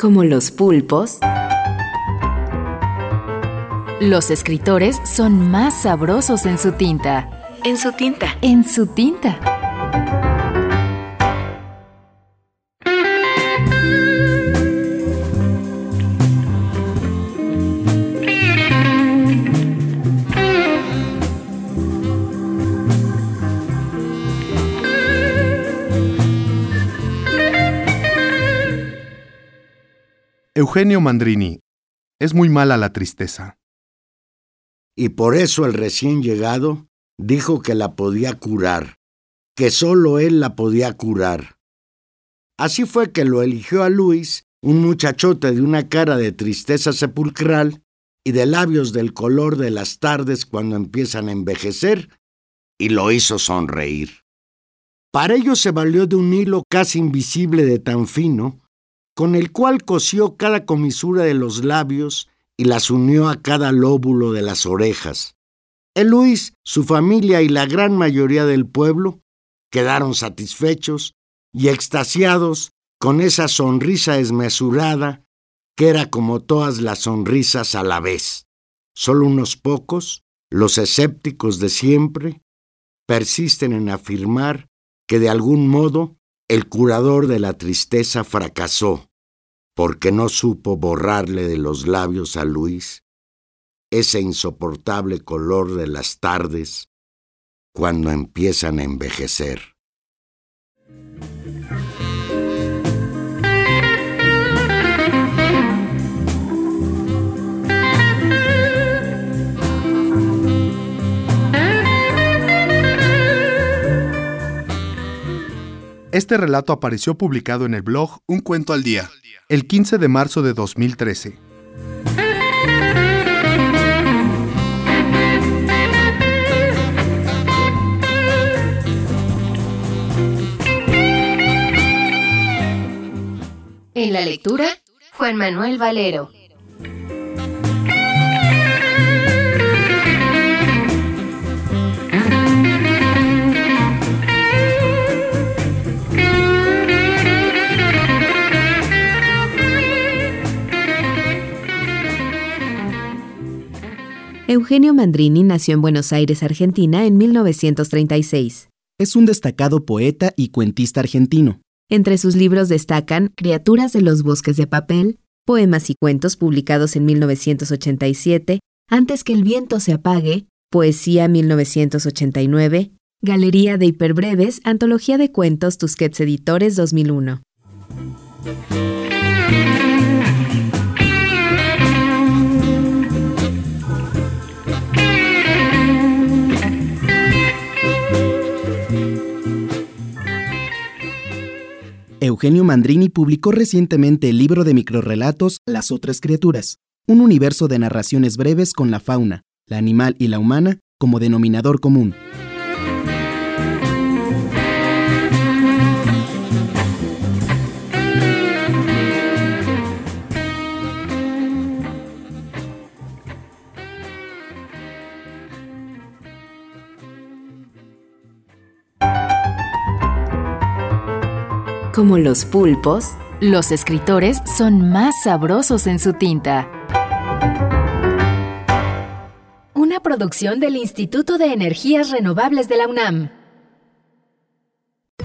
Como los pulpos, los escritores son más sabrosos en su tinta. En su tinta. En su tinta. Eugenio Mandrini. Es muy mala la tristeza. Y por eso el recién llegado dijo que la podía curar, que solo él la podía curar. Así fue que lo eligió a Luis, un muchachote de una cara de tristeza sepulcral y de labios del color de las tardes cuando empiezan a envejecer, y lo hizo sonreír. Para ello se valió de un hilo casi invisible de tan fino, con el cual cosió cada comisura de los labios y las unió a cada lóbulo de las orejas. El Luis, su familia y la gran mayoría del pueblo quedaron satisfechos y extasiados con esa sonrisa esmesurada que era como todas las sonrisas a la vez. Solo unos pocos, los escépticos de siempre, persisten en afirmar que de algún modo el curador de la tristeza fracasó, porque no supo borrarle de los labios a Luis ese insoportable color de las tardes cuando empiezan a envejecer. Este relato apareció publicado en el blog Un Cuento al Día, el 15 de marzo de 2013. En la lectura, Juan Manuel Valero. Eugenio Mandrini nació en Buenos Aires, Argentina, en 1936. Es un destacado poeta y cuentista argentino. Entre sus libros destacan Criaturas de los bosques de papel, poemas y cuentos publicados en 1987, Antes que el viento se apague, Poesía 1989, Galería de Hiperbreves, Antología de Cuentos Tusquets Editores 2001. Eugenio Mandrini publicó recientemente el libro de microrrelatos Las otras criaturas, un universo de narraciones breves con la fauna, la animal y la humana como denominador común. Como los pulpos, los escritores son más sabrosos en su tinta. Una producción del Instituto de Energías Renovables de la UNAM.